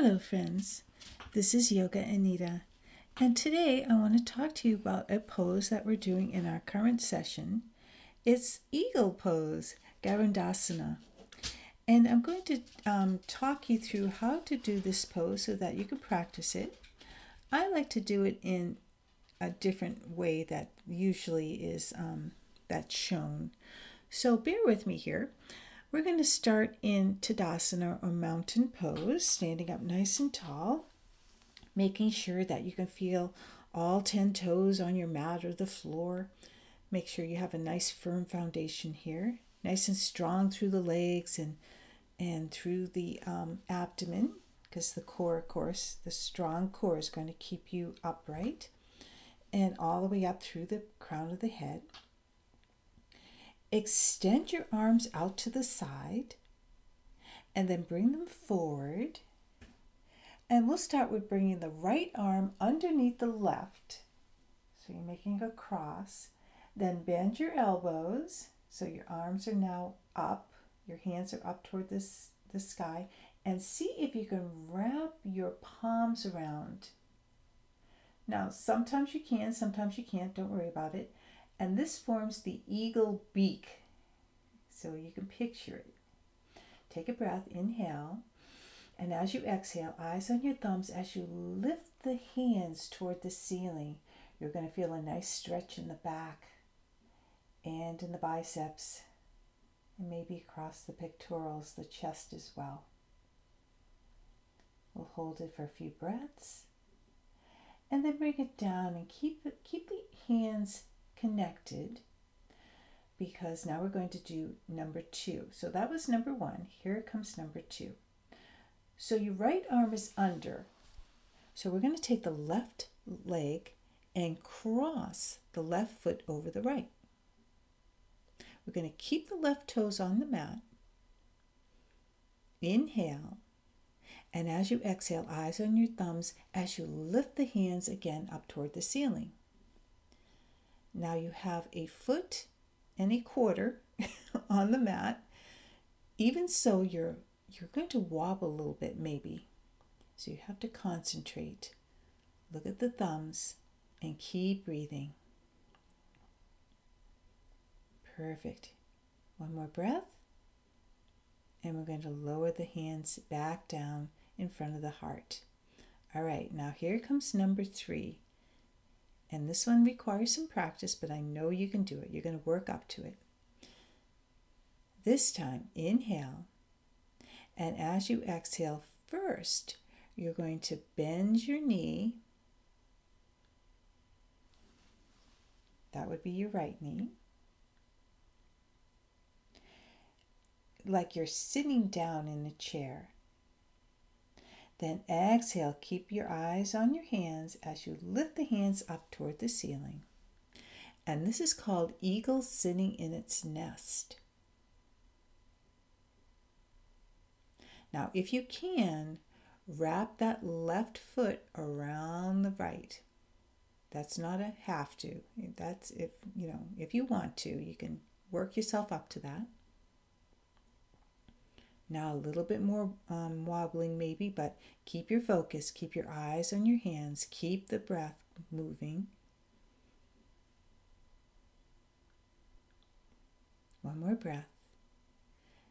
Hello, friends. This is Yoga Anita, and today I want to talk to you about a pose that we're doing in our current session. It's Eagle Pose, Garudasana. And I'm going to um, talk you through how to do this pose so that you can practice it. I like to do it in a different way that usually is um, that's shown. So bear with me here. We're going to start in Tadasana or mountain pose, standing up nice and tall, making sure that you can feel all 10 toes on your mat or the floor. Make sure you have a nice firm foundation here, nice and strong through the legs and and through the um, abdomen, because the core, of course, the strong core is going to keep you upright, and all the way up through the crown of the head. Extend your arms out to the side and then bring them forward. And we'll start with bringing the right arm underneath the left. So you're making a cross. Then bend your elbows. So your arms are now up. Your hands are up toward this, the sky. And see if you can wrap your palms around. Now, sometimes you can, sometimes you can't. Don't worry about it and this forms the eagle beak. So you can picture it. Take a breath, inhale, and as you exhale, eyes on your thumbs as you lift the hands toward the ceiling. You're going to feel a nice stretch in the back and in the biceps, and maybe across the pectorals, the chest as well. We'll hold it for a few breaths and then bring it down and keep keep the hands connected because now we're going to do number two. So that was number one. Here comes number two. So your right arm is under. So we're going to take the left leg and cross the left foot over the right. We're going to keep the left toes on the mat. Inhale. And as you exhale, eyes on your thumbs as you lift the hands again up toward the ceiling. Now you have a foot and a quarter on the mat. Even so, you're you're going to wobble a little bit maybe. So you have to concentrate. Look at the thumbs and keep breathing. Perfect. One more breath. And we're going to lower the hands back down in front of the heart. All right, now here comes number three. And this one requires some practice, but I know you can do it. You're going to work up to it. This time, inhale. And as you exhale, first, you're going to bend your knee. That would be your right knee. Like you're sitting down in a chair. Then exhale, keep your eyes on your hands as you lift the hands up toward the ceiling. And this is called eagle sitting in its nest. Now, if you can, wrap that left foot around the right. That's not a have to. That's if, you know, if you want to, you can work yourself up to that. Now a little bit more um, wobbling maybe, but keep your focus, keep your eyes on your hands, keep the breath moving. One more breath.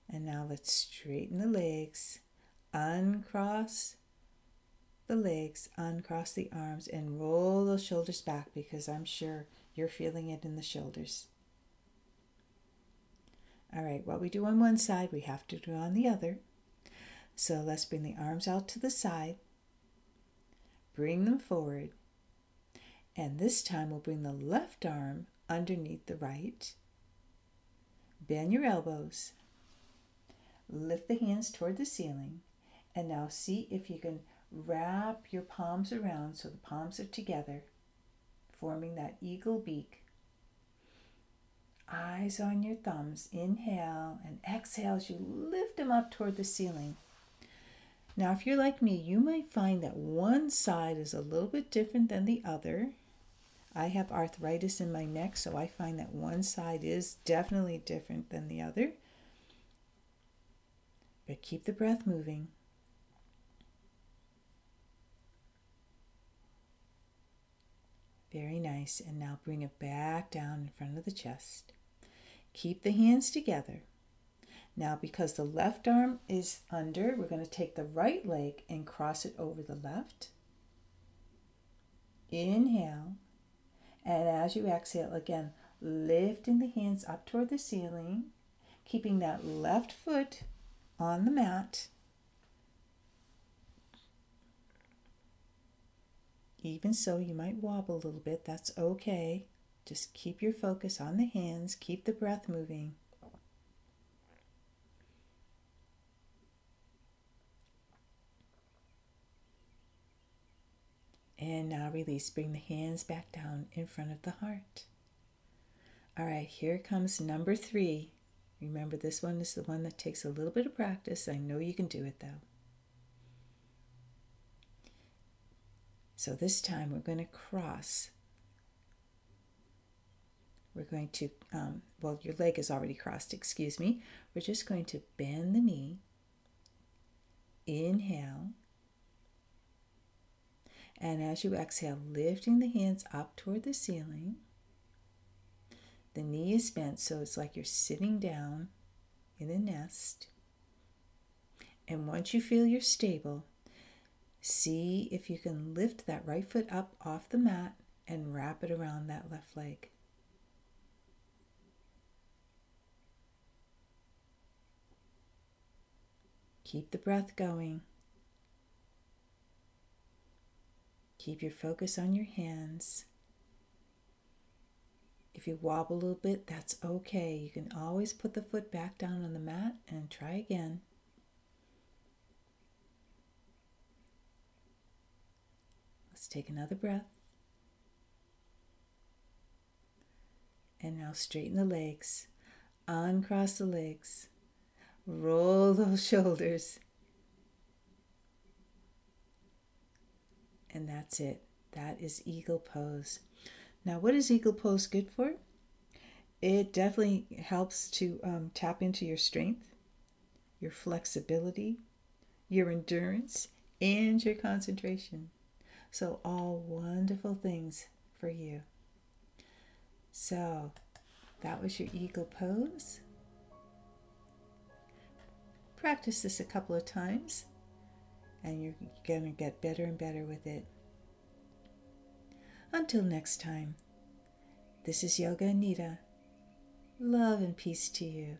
And now let's straighten the legs, uncross the legs, uncross the arms, and roll those shoulders back because I'm sure you're feeling it in the shoulders. All right, what we do on one side, we have to do on the other. So let's bring the arms out to the side, bring them forward, and this time we'll bring the left arm underneath the right. Bend your elbows, lift the hands toward the ceiling, and now see if you can wrap your palms around so the palms are together, forming that eagle beak eyes on your thumbs. Inhale and exhale as you lift them up toward the ceiling. Now, if you're like me, you might find that one side is a little bit different than the other. I have arthritis in my neck, so I find that one side is definitely different than the other. But keep the breath moving. Very nice. And now bring it back down in front of the chest. Keep the hands together. Now, because the left arm is under, we're going to take the right leg and cross it over the left. Inhale. And as you exhale, again, lifting the hands up toward the ceiling, keeping that left foot on the mat. Even so, you might wobble a little bit. That's okay. Just keep your focus on the hands, keep the breath moving. And now release. Bring the hands back down in front of the heart. All right, here comes number three. Remember, this one is the one that takes a little bit of practice. I know you can do it though. So this time we're going to cross. We're going to, um, well, your leg is already crossed, excuse me. We're just going to bend the knee. Inhale. And as you exhale, lifting the hands up toward the ceiling. The knee is bent, so it's like you're sitting down in a nest. And once you feel you're stable, see if you can lift that right foot up off the mat and wrap it around that left leg. Keep the breath going. Keep your focus on your hands. If you wobble a little bit, that's okay. You can always put the foot back down on the mat and try again. Let's take another breath. And now straighten the legs, uncross the legs, roll those shoulders. And that's it. That is eagle pose. Now, what is eagle pose good for? It definitely helps to um, tap into your strength, your flexibility, your endurance, and your concentration. So, all wonderful things for you. So, that was your eagle pose. Practice this a couple of times, and you're going to get better and better with it. Until next time, this is Yoga Anita. Love and peace to you.